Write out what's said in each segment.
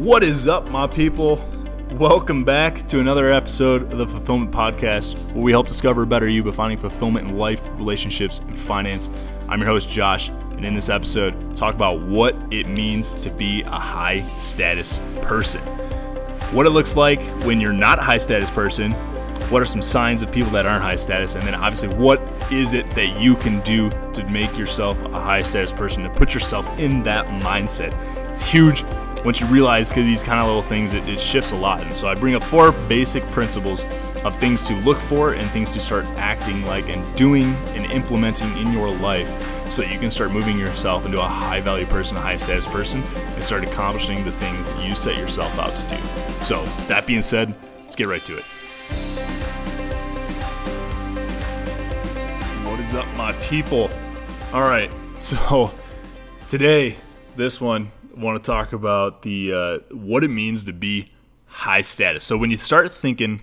What is up, my people? Welcome back to another episode of the Fulfillment Podcast, where we help discover a better you by finding fulfillment in life, relationships, and finance. I'm your host, Josh, and in this episode, talk about what it means to be a high status person. What it looks like when you're not a high status person, what are some signs of people that aren't high status, and then obviously, what is it that you can do to make yourself a high status person, to put yourself in that mindset? It's huge once you realize these kind of little things, it, it, shifts a lot. And so I bring up four basic principles of things to look for and things to start acting like and doing and implementing in your life so that you can start moving yourself into a high value person, a high status person, and start accomplishing the things that you set yourself out to do. So, that being said, let's get right to it. What is up, my people? All right, so today, this one want to talk about the uh, what it means to be high status. So when you start thinking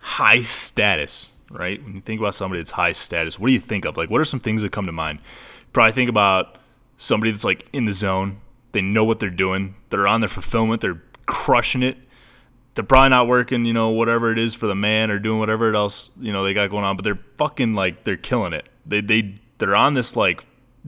high status, right? When you think about somebody that's high status, what do you think of? Like, what are some things that come to mind? Probably think about somebody that's like in the zone. They know what they're doing. They're on their fulfillment. They're crushing it. They're probably not working, you know, whatever it is for the man or doing whatever else, you know, they got going on, but they're fucking like they're killing it. They they they're on this like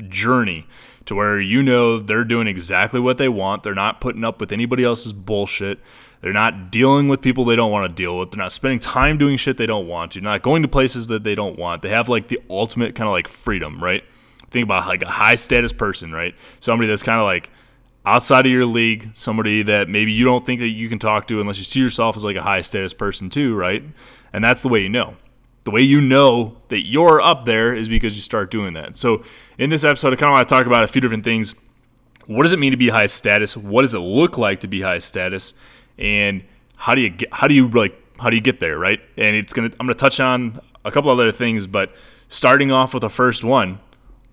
journey to where you know they're doing exactly what they want. They're not putting up with anybody else's bullshit. They're not dealing with people they don't want to deal with. They're not spending time doing shit they don't want to. They're not going to places that they don't want. They have like the ultimate kind of like freedom, right? Think about like a high status person, right? Somebody that's kind of like outside of your league, somebody that maybe you don't think that you can talk to unless you see yourself as like a high status person too, right? And that's the way you know the way you know that you're up there is because you start doing that. So, in this episode, I kind of want to talk about a few different things. What does it mean to be high status? What does it look like to be high status? And how do you get, how do you like how do you get there, right? And it's gonna I'm gonna touch on a couple other things, but starting off with the first one,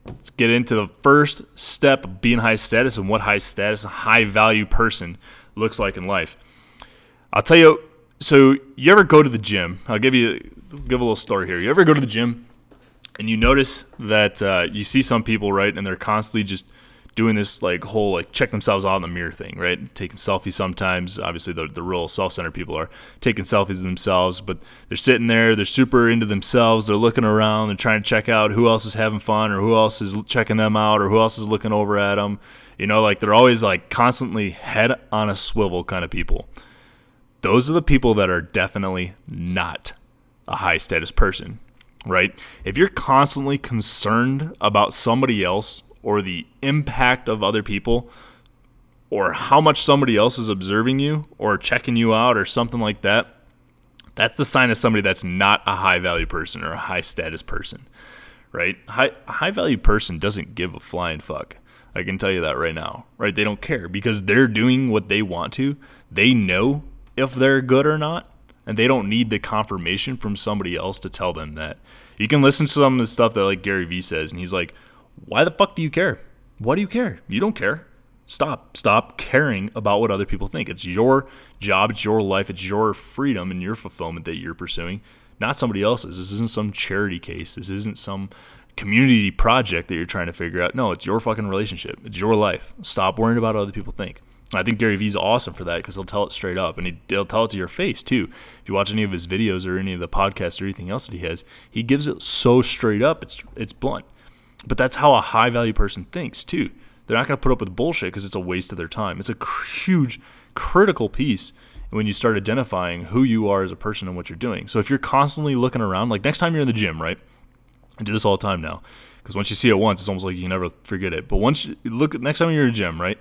let's get into the first step of being high status and what high status, high value person looks like in life. I'll tell you. So you ever go to the gym? I'll give you give a little story here. You ever go to the gym and you notice that uh, you see some people, right, and they're constantly just doing this like whole like check themselves out in the mirror thing, right? Taking selfies sometimes. Obviously, the, the real self-centered people are taking selfies of themselves, but they're sitting there, they're super into themselves, they're looking around, they're trying to check out who else is having fun or who else is checking them out or who else is looking over at them. You know, like they're always like constantly head on a swivel kind of people. Those are the people that are definitely not a high status person, right? If you're constantly concerned about somebody else or the impact of other people or how much somebody else is observing you or checking you out or something like that, that's the sign of somebody that's not a high value person or a high status person, right? High, high value person doesn't give a flying fuck. I can tell you that right now, right? They don't care because they're doing what they want to. They know if they're good or not and they don't need the confirmation from somebody else to tell them that. You can listen to some of the stuff that like Gary Vee says, and he's like, "Why the fuck do you care? Why do you care? You don't care. Stop. Stop caring about what other people think. It's your job, it's your life, it's your freedom and your fulfillment that you're pursuing, not somebody else's. This isn't some charity case. This isn't some community project that you're trying to figure out. No, it's your fucking relationship. It's your life. Stop worrying about what other people think. I think Gary Vee's awesome for that because he'll tell it straight up and he, will tell it to your face too. If you watch any of his videos or any of the podcasts or anything else that he has, he gives it so straight up. It's it's blunt. But that's how a high value person thinks too. They're not going to put up with bullshit because it's a waste of their time. It's a huge, critical piece when you start identifying who you are as a person and what you're doing. So if you're constantly looking around, like next time you're in the gym, right? I do this all the time now because once you see it once, it's almost like you never forget it. But once you look, next time you're in a gym, right?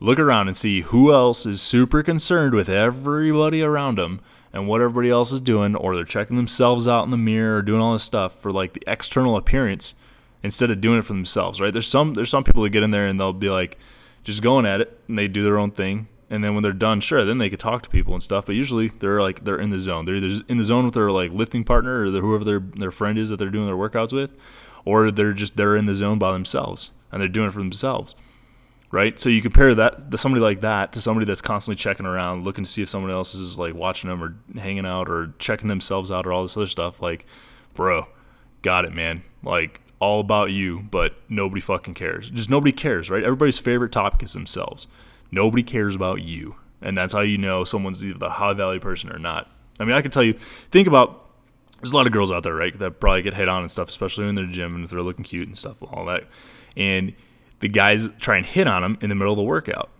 look around and see who else is super concerned with everybody around them and what everybody else is doing, or they're checking themselves out in the mirror or doing all this stuff for like the external appearance instead of doing it for themselves, right? There's some there's some people that get in there and they'll be like just going at it and they do their own thing. And then when they're done, sure, then they could talk to people and stuff. But usually they're like they're in the zone. They're either in the zone with their like lifting partner or whoever their their friend is that they're doing their workouts with, or they're just they're in the zone by themselves and they're doing it for themselves right? So you compare that somebody like that to somebody that's constantly checking around, looking to see if someone else is like watching them or hanging out or checking themselves out or all this other stuff. Like, bro, got it, man. Like all about you, but nobody fucking cares. Just nobody cares, right? Everybody's favorite topic is themselves. Nobody cares about you. And that's how you know someone's either a high value person or not. I mean, I can tell you, think about there's a lot of girls out there, right, that probably get hit on and stuff, especially in their gym and if they're looking cute and stuff, and all that. And the guys try and hit on them in the middle of the workout.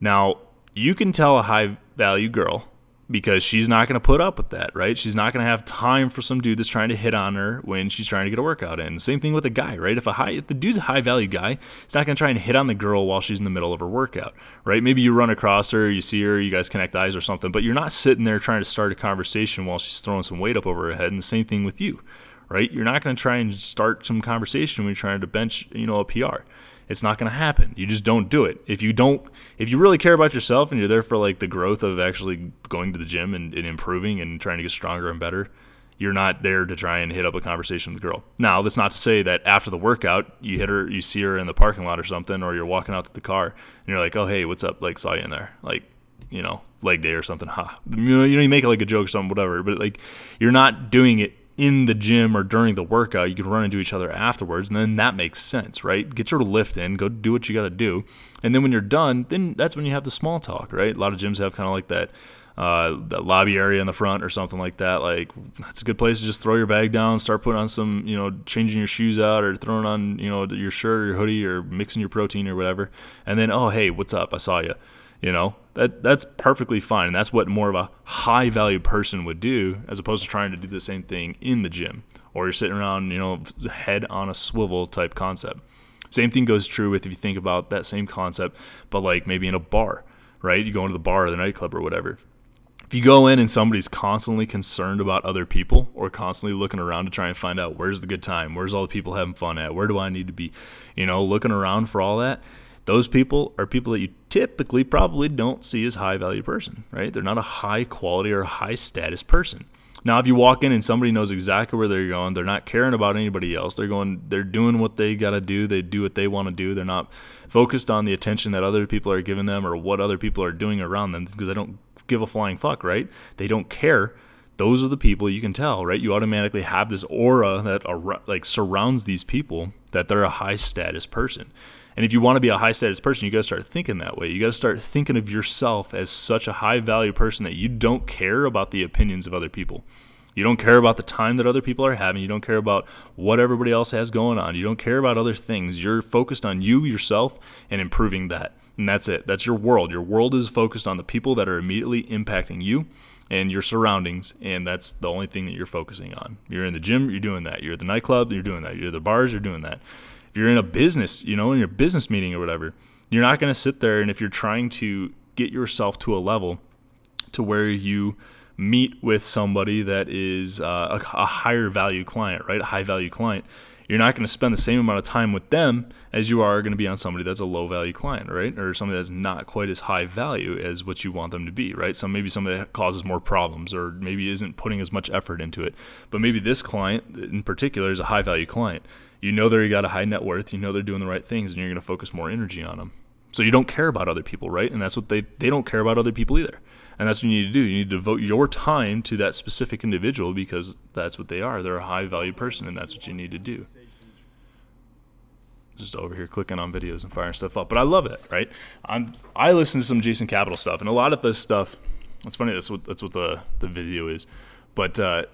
Now, you can tell a high value girl because she's not going to put up with that, right? She's not going to have time for some dude that's trying to hit on her when she's trying to get a workout in. Same thing with a guy, right? If a high, if the dude's a high value guy, he's not going to try and hit on the girl while she's in the middle of her workout, right? Maybe you run across her, you see her, you guys connect eyes or something, but you're not sitting there trying to start a conversation while she's throwing some weight up over her head. And the same thing with you, right? You're not going to try and start some conversation when you're trying to bench, you know, a PR it's not going to happen. You just don't do it. If you don't, if you really care about yourself and you're there for like the growth of actually going to the gym and, and, improving and trying to get stronger and better, you're not there to try and hit up a conversation with the girl. Now, that's not to say that after the workout, you hit her, you see her in the parking lot or something, or you're walking out to the car and you're like, oh, hey, what's up? Like, saw you in there. Like, you know, leg day or something. Ha. You know, you make it like a joke or something, whatever. But like, you're not doing it in the gym or during the workout, you can run into each other afterwards, and then that makes sense, right? Get your lift in, go do what you got to do, and then when you're done, then that's when you have the small talk, right? A lot of gyms have kind of like that. Uh, that lobby area in the front or something like that. Like that's a good place to just throw your bag down, start putting on some, you know, changing your shoes out or throwing on, you know, your shirt or your hoodie or mixing your protein or whatever. And then, oh hey, what's up? I saw you. You know, that that's perfectly fine. And that's what more of a high value person would do as opposed to trying to do the same thing in the gym or you're sitting around, you know, head on a swivel type concept. Same thing goes true with if you think about that same concept, but like maybe in a bar, right? You go into the bar or the nightclub or whatever. If you go in and somebody's constantly concerned about other people or constantly looking around to try and find out where's the good time, where's all the people having fun at, where do I need to be, you know, looking around for all that, those people are people that you typically probably don't see as high value person, right? They're not a high quality or high status person. Now, if you walk in and somebody knows exactly where they're going, they're not caring about anybody else. They're going, they're doing what they got to do. They do what they want to do. They're not focused on the attention that other people are giving them or what other people are doing around them because they don't give a flying fuck, right? They don't care. Those are the people you can tell, right? You automatically have this aura that like surrounds these people that they're a high status person. And if you want to be a high status person, you got to start thinking that way. You got to start thinking of yourself as such a high value person that you don't care about the opinions of other people. You don't care about the time that other people are having. You don't care about what everybody else has going on. You don't care about other things. You're focused on you, yourself, and improving that. And that's it. That's your world. Your world is focused on the people that are immediately impacting you and your surroundings, and that's the only thing that you're focusing on. You're in the gym, you're doing that. You're at the nightclub, you're doing that. You're at the bars, you're doing that if you're in a business, you know, in your business meeting or whatever, you're not going to sit there and if you're trying to get yourself to a level to where you meet with somebody that is uh, a, a higher value client, right? A high value client. You're not going to spend the same amount of time with them as you are going to be on somebody that's a low value client, right? Or somebody that's not quite as high value as what you want them to be, right? So maybe somebody that causes more problems or maybe isn't putting as much effort into it. But maybe this client in particular is a high value client you know they got a high net worth, you know they're doing the right things, and you're going to focus more energy on them. So you don't care about other people, right? And that's what they they don't care about other people either. And that's what you need to do. You need to devote your time to that specific individual because that's what they are. They're a high value person, and that's what you need to do. Just over here clicking on videos and firing stuff up, but I love it, right? I'm I listen to some Jason Capital stuff, and a lot of this stuff. It's funny. That's what that's what the the video is, but uh,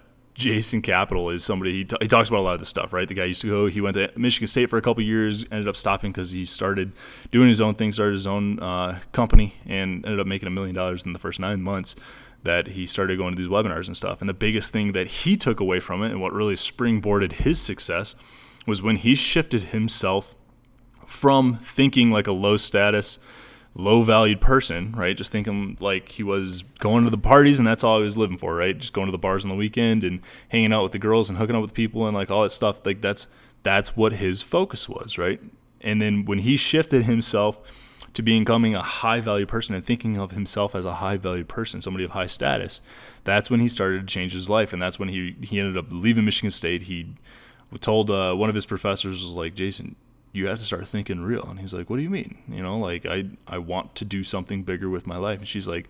Jason Capital is somebody he, t- he talks about a lot of this stuff, right? The guy used to go. He went to Michigan State for a couple years, ended up stopping because he started doing his own thing, started his own uh, company, and ended up making a million dollars in the first nine months. That he started going to these webinars and stuff. And the biggest thing that he took away from it, and what really springboarded his success, was when he shifted himself from thinking like a low status low valued person, right? Just thinking like he was going to the parties and that's all he was living for, right? Just going to the bars on the weekend and hanging out with the girls and hooking up with people and like all that stuff. Like that's that's what his focus was, right? And then when he shifted himself to becoming a high value person and thinking of himself as a high value person, somebody of high status, that's when he started to change his life. And that's when he, he ended up leaving Michigan State. He told uh, one of his professors was like, Jason, you have to start thinking real. And he's like, what do you mean? You know, like I, I want to do something bigger with my life. And she's like,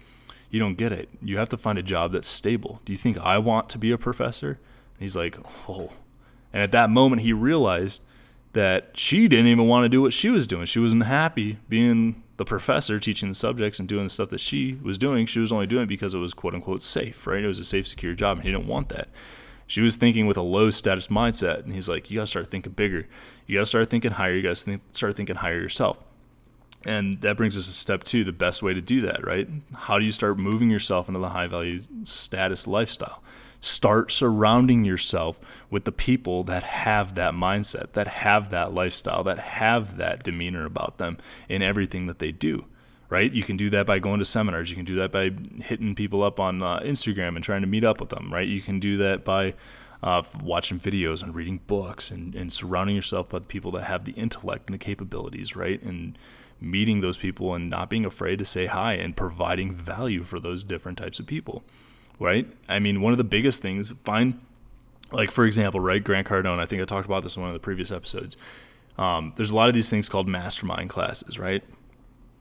you don't get it. You have to find a job that's stable. Do you think I want to be a professor? And he's like, oh. And at that moment, he realized that she didn't even want to do what she was doing. She wasn't happy being the professor teaching the subjects and doing the stuff that she was doing, she was only doing it because it was quote unquote safe, right? It was a safe, secure job, and he didn't want that. She was thinking with a low status mindset, and he's like, "You gotta start thinking bigger. You gotta start thinking higher. You gotta think, start thinking higher yourself." And that brings us to step two, the best way to do that, right? How do you start moving yourself into the high value status lifestyle? Start surrounding yourself with the people that have that mindset, that have that lifestyle, that have that demeanor about them in everything that they do, right? You can do that by going to seminars. You can do that by hitting people up on uh, Instagram and trying to meet up with them, right? You can do that by uh, watching videos and reading books and, and surrounding yourself with people that have the intellect and the capabilities, right? And meeting those people and not being afraid to say hi and providing value for those different types of people right? I mean, one of the biggest things, find, like for example, right, Grant Cardone. I think I talked about this in one of the previous episodes. Um, there's a lot of these things called mastermind classes, right?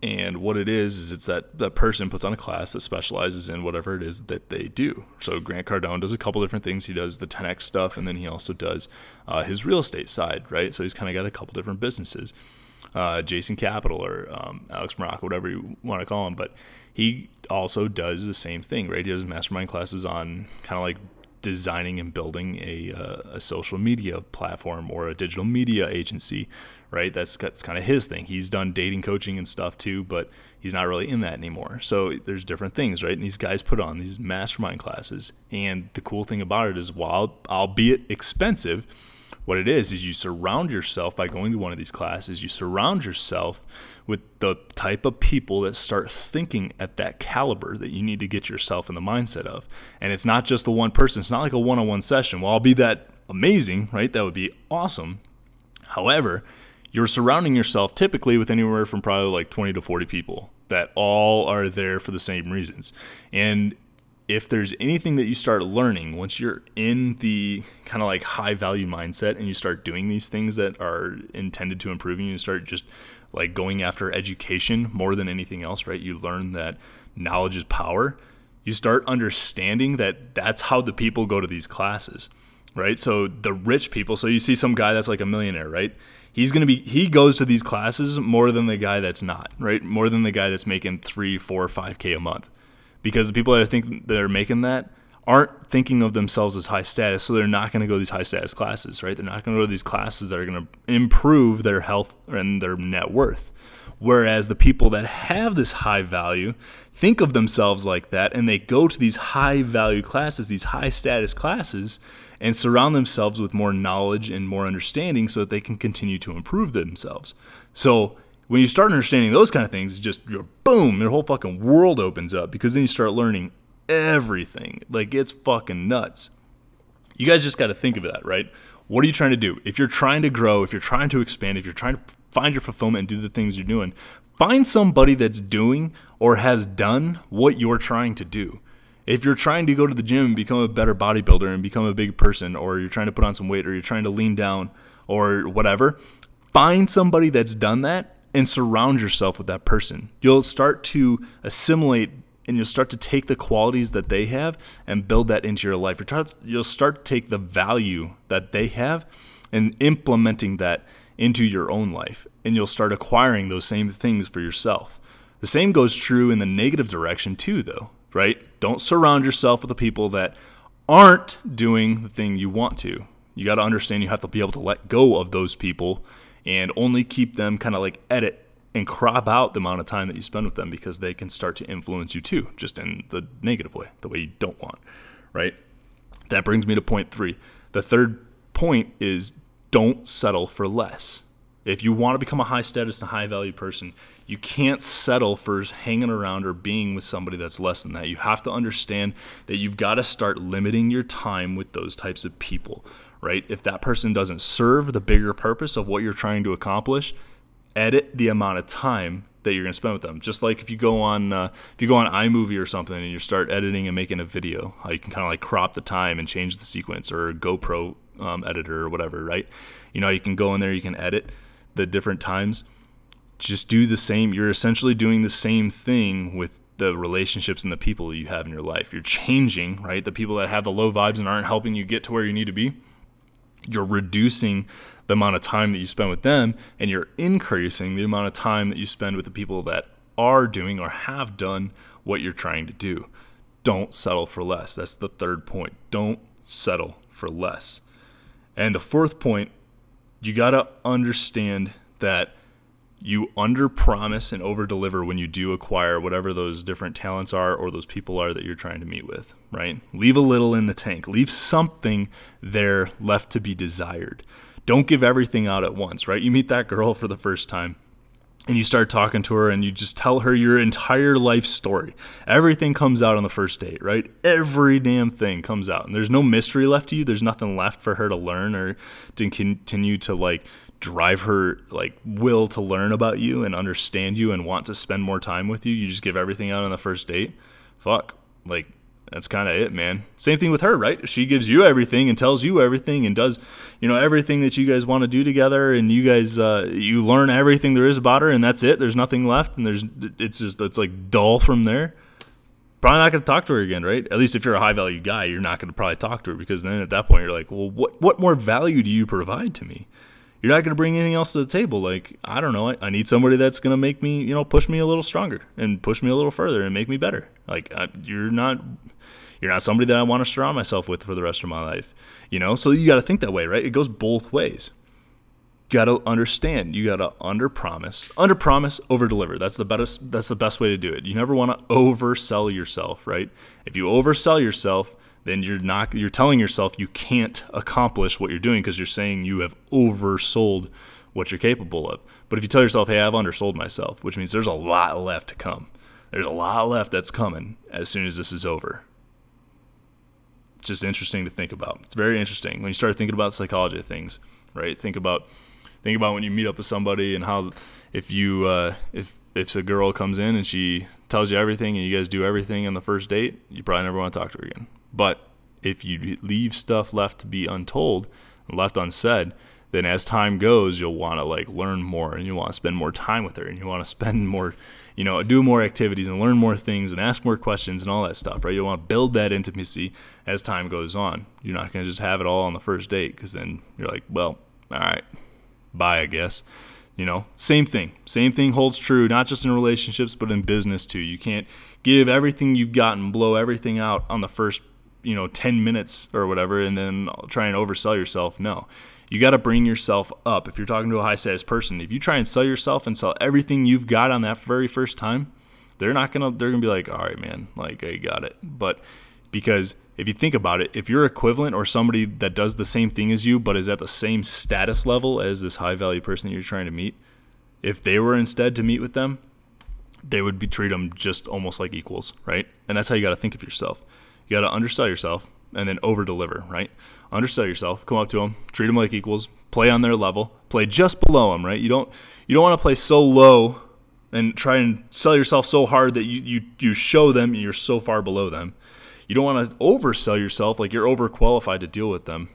And what it is is it's that that person puts on a class that specializes in whatever it is that they do. So Grant Cardone does a couple different things. He does the 10x stuff, and then he also does uh, his real estate side, right? So he's kind of got a couple different businesses. Uh, Jason Capital or um, Alex Morocco, whatever you want to call him, but he also does the same thing, right? He does mastermind classes on kind of like designing and building a, uh, a social media platform or a digital media agency, right? That's, that's kind of his thing. He's done dating coaching and stuff too, but he's not really in that anymore. So there's different things, right? And these guys put on these mastermind classes. And the cool thing about it is, while albeit expensive, what it is is you surround yourself by going to one of these classes, you surround yourself with the type of people that start thinking at that caliber that you need to get yourself in the mindset of. And it's not just the one person, it's not like a one on one session. Well, I'll be that amazing, right? That would be awesome. However, you're surrounding yourself typically with anywhere from probably like 20 to 40 people that all are there for the same reasons. And if there's anything that you start learning once you're in the kind of like high value mindset and you start doing these things that are intended to improve you and start just like going after education more than anything else, right? You learn that knowledge is power. You start understanding that that's how the people go to these classes, right? So the rich people, so you see some guy that's like a millionaire, right? He's going to be, he goes to these classes more than the guy that's not, right? More than the guy that's making three, four, five K a month because the people that I think that are making that aren't thinking of themselves as high status, so they're not going to go to these high status classes, right? They're not going to go to these classes that are going to improve their health and their net worth. Whereas the people that have this high value think of themselves like that and they go to these high value classes, these high status classes, and surround themselves with more knowledge and more understanding so that they can continue to improve themselves. So when you start understanding those kind of things, just you're, boom, your whole fucking world opens up because then you start learning everything. Like it's fucking nuts. You guys just got to think of that, right? What are you trying to do? If you're trying to grow, if you're trying to expand, if you're trying to find your fulfillment and do the things you're doing, find somebody that's doing or has done what you're trying to do. If you're trying to go to the gym and become a better bodybuilder and become a big person, or you're trying to put on some weight, or you're trying to lean down, or whatever, find somebody that's done that and surround yourself with that person. You'll start to assimilate and you'll start to take the qualities that they have and build that into your life. You'll start to take the value that they have and implementing that into your own life. And you'll start acquiring those same things for yourself. The same goes true in the negative direction, too, though, right? Don't surround yourself with the people that aren't doing the thing you want to. You got to understand you have to be able to let go of those people and only keep them kind of like edit and crop out the amount of time that you spend with them because they can start to influence you too, just in the negative way, the way you don't want, right? That brings me to point three. The third point is don't settle for less. If you want to become a high status and high value person, you can't settle for hanging around or being with somebody that's less than that. You have to understand that you've got to start limiting your time with those types of people, right? If that person doesn't serve the bigger purpose of what you're trying to accomplish, edit the amount of time that you're going to spend with them. Just like if you go on uh, if you go on iMovie or something and you start editing and making a video, you can kind of like crop the time and change the sequence or GoPro um, editor or whatever, right? You know, you can go in there, you can edit the different times. Just do the same. You're essentially doing the same thing with the relationships and the people you have in your life. You're changing, right? The people that have the low vibes and aren't helping you get to where you need to be you're reducing the amount of time that you spend with them and you're increasing the amount of time that you spend with the people that are doing or have done what you're trying to do. Don't settle for less. That's the third point. Don't settle for less. And the fourth point, you got to understand that you under promise and over deliver when you do acquire whatever those different talents are or those people are that you're trying to meet with, right? Leave a little in the tank. Leave something there left to be desired. Don't give everything out at once, right? You meet that girl for the first time and you start talking to her and you just tell her your entire life story. Everything comes out on the first date, right? Every damn thing comes out. And there's no mystery left to you. There's nothing left for her to learn or to continue to like drive her like will to learn about you and understand you and want to spend more time with you. You just give everything out on the first date. Fuck. Like that's kind of it, man. Same thing with her, right? She gives you everything and tells you everything and does, you know, everything that you guys want to do together, and you guys, uh, you learn everything there is about her, and that's it. There's nothing left, and there's, it's just, it's like dull from there. Probably not going to talk to her again, right? At least if you're a high value guy, you're not going to probably talk to her because then at that point you're like, well, what, what more value do you provide to me? You're not going to bring anything else to the table. Like, I don't know, I, I need somebody that's going to make me, you know, push me a little stronger and push me a little further and make me better. Like, I, you're not, you're not somebody that I want to surround myself with for the rest of my life, you know? So you got to think that way, right? It goes both ways. You got to understand. You got to under promise, under promise, over deliver. That's the best. That's the best way to do it. You never want to oversell yourself, right? If you oversell yourself, then you're not you're telling yourself you can't accomplish what you're doing because you're saying you have oversold what you're capable of. But if you tell yourself, "Hey, I've undersold myself," which means there's a lot left to come. There's a lot left that's coming as soon as this is over. It's just interesting to think about. It's very interesting when you start thinking about psychology of things, right? Think about think about when you meet up with somebody and how if you uh, if if a girl comes in and she tells you everything and you guys do everything on the first date, you probably never want to talk to her again. But if you leave stuff left to be untold, left unsaid, then as time goes, you'll want to like learn more and you want to spend more time with her and you want to spend more, you know, do more activities and learn more things and ask more questions and all that stuff, right? You want to build that intimacy as time goes on. You're not going to just have it all on the first date because then you're like, well, all right, bye, I guess. You know, same thing. Same thing holds true, not just in relationships, but in business too. You can't give everything you've got and blow everything out on the first you know 10 minutes or whatever and then try and oversell yourself no. You got to bring yourself up. If you're talking to a high status person if you try and sell yourself and sell everything you've got on that very first time they're not gonna they're gonna be like all right man like i got it. But because if you think about it if you're equivalent or somebody that does the same thing as you but is at the same status level as this high value person that you're trying to meet if they were instead to meet with them they would be treat them just almost like equals right? And that's how you got to think of yourself you got to undersell yourself and then over deliver, right? Undersell yourself, come up to them, treat them like equals, play on their level, play just below them, right? You don't you don't want to play so low and try and sell yourself so hard that you, you you show them you're so far below them. You don't want to oversell yourself like you're overqualified to deal with them.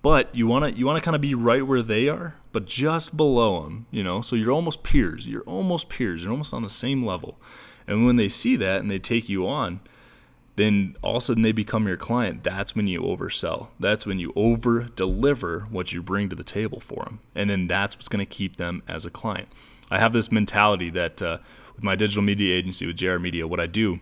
But you want to you want to kind of be right where they are, but just below them, you know? So you're almost peers. You're almost peers. You're almost on the same level. And when they see that and they take you on, then all of a sudden they become your client. That's when you oversell. That's when you over deliver what you bring to the table for them. And then that's what's going to keep them as a client. I have this mentality that uh, with my digital media agency, with JR Media, what I do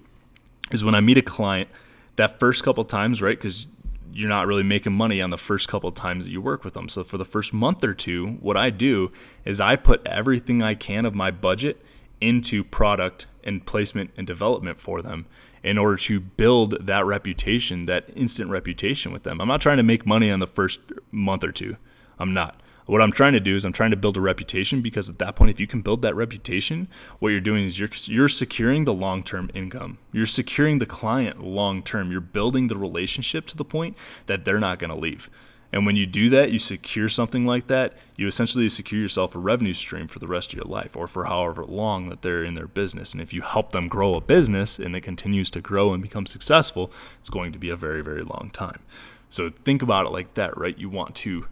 is when I meet a client, that first couple times, right? Because you're not really making money on the first couple times that you work with them. So for the first month or two, what I do is I put everything I can of my budget into product and placement and development for them in order to build that reputation, that instant reputation with them. I'm not trying to make money on the first month or two. I'm not. What I'm trying to do is I'm trying to build a reputation because at that point, if you can build that reputation, what you're doing is you're you're securing the long term income. You're securing the client long term. You're building the relationship to the point that they're not going to leave. And when you do that, you secure something like that, you essentially secure yourself a revenue stream for the rest of your life or for however long that they're in their business. And if you help them grow a business and it continues to grow and become successful, it's going to be a very, very long time. So think about it like that, right? You want to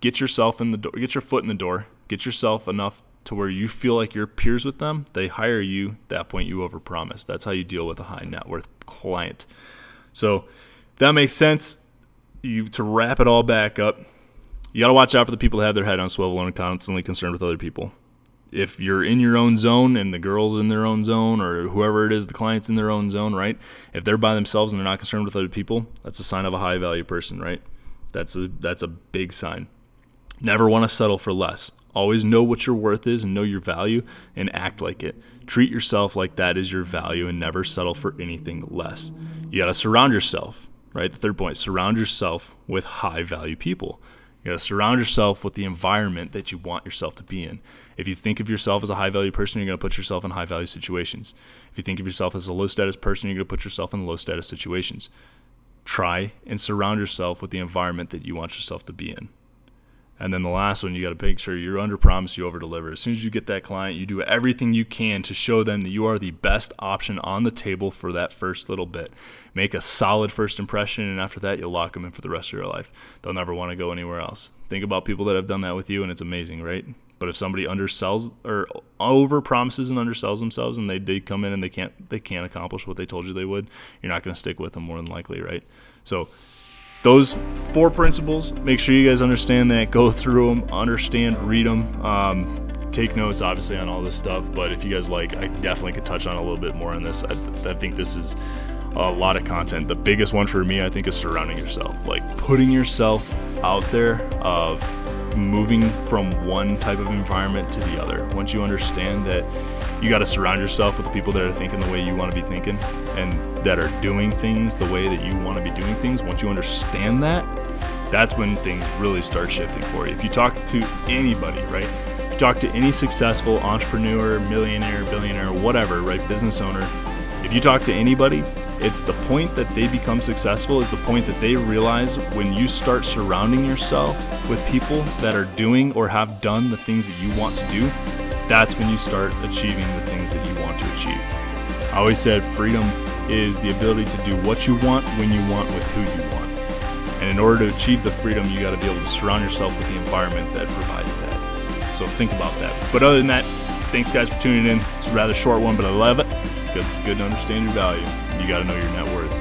get yourself in the door, get your foot in the door, get yourself enough to where you feel like you're peers with them. They hire you. At that point, you overpromise. That's how you deal with a high net worth client. So, if that makes sense you to wrap it all back up, you got to watch out for the people that have their head on swivel and are constantly concerned with other people. If you're in your own zone and the girl's in their own zone or whoever it is, the client's in their own zone, right? If they're by themselves and they're not concerned with other people, that's a sign of a high value person, right? That's a that's a big sign. Never want to settle for less. Always know what your worth is and know your value and act like it. Treat yourself like that is your value and never settle for anything less. You got to surround yourself, right? The third point, surround yourself with high value people. You got to surround yourself with the environment that you want yourself to be in. If you think of yourself as a high value person, you're to put yourself in high value situations. If you think of yourself as a low status person, you're to put yourself in low status situations. Try and surround yourself with the environment that you want yourself to be in. And then the last one, you got to make sure you're under promise, you over deliver. As soon as you get that client, you do everything you can to show them that you are the best option on the table for that first little bit. Make a solid first impression, and after that, you'll lock them in for the rest of your life. They'll never want to go anywhere else. Think about people that have done that with you, and it's amazing, right? But if somebody undersells or over promises and undersells themselves, and they, they come in and they can't they can't accomplish what they told you they would, you're not going to stick with them more than likely, right? So those four principles make sure you guys understand that go through them understand read them um, take notes obviously on all this stuff but if you guys like i definitely could touch on a little bit more on this. I, I think this is a lot of content. The biggest one for me i think is surrounding yourself like putting yourself out there of moving from one type of environment to the other. Once you understand that you got to surround yourself with people that are thinking the way you want to be thinking and that are doing things the way that you want to be doing things. Once you understand that, that's when things really start shifting for you. If you talk to anybody, right? Talk to any successful entrepreneur, millionaire, billionaire, whatever, right? Business owner. If you talk to anybody, it's the point that they become successful is the point that they realize when you start surrounding yourself with people that are doing or have done the things that you want to do that's when you start achieving the things that you want to achieve. I always said freedom is the ability to do what you want when you want with who you want. And in order to achieve the freedom, you got to be able to surround yourself with the environment that provides that. So think about that. But other than that, thanks guys for tuning in. It's a rather short one, but I love it because it's good to understand your value. You got to know your net worth.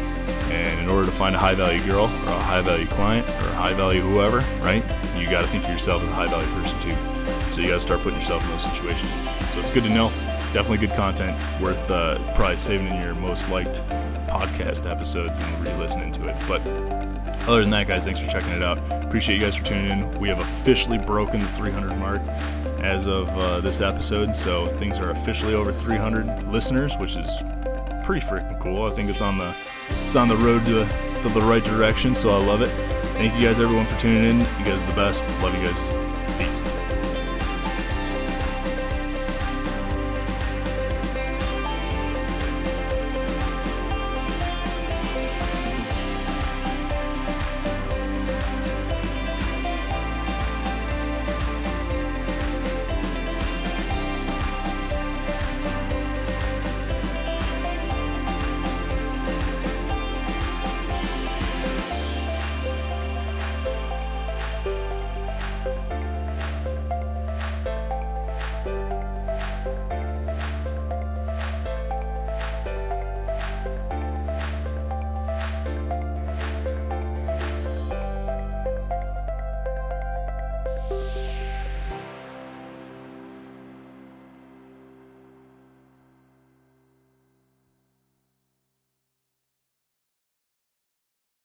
And in order to find a high value girl or a high value client or a high value whoever, right? You got to think of yourself as a high value person too. So you got to start putting yourself in those situations. So it's good to know. Definitely good content, worth uh, probably saving in your most liked podcast episodes and re-listening to it. But other than that, guys, thanks for checking it out. Appreciate you guys for tuning in. We have officially broken the 300 mark as of uh, this episode, so things are officially over 300 listeners, which is pretty freaking cool. I think it's on the it's on the road to, to the right direction, so I love it. Thank you guys, everyone, for tuning in. You guys are the best. Love you guys. Peace.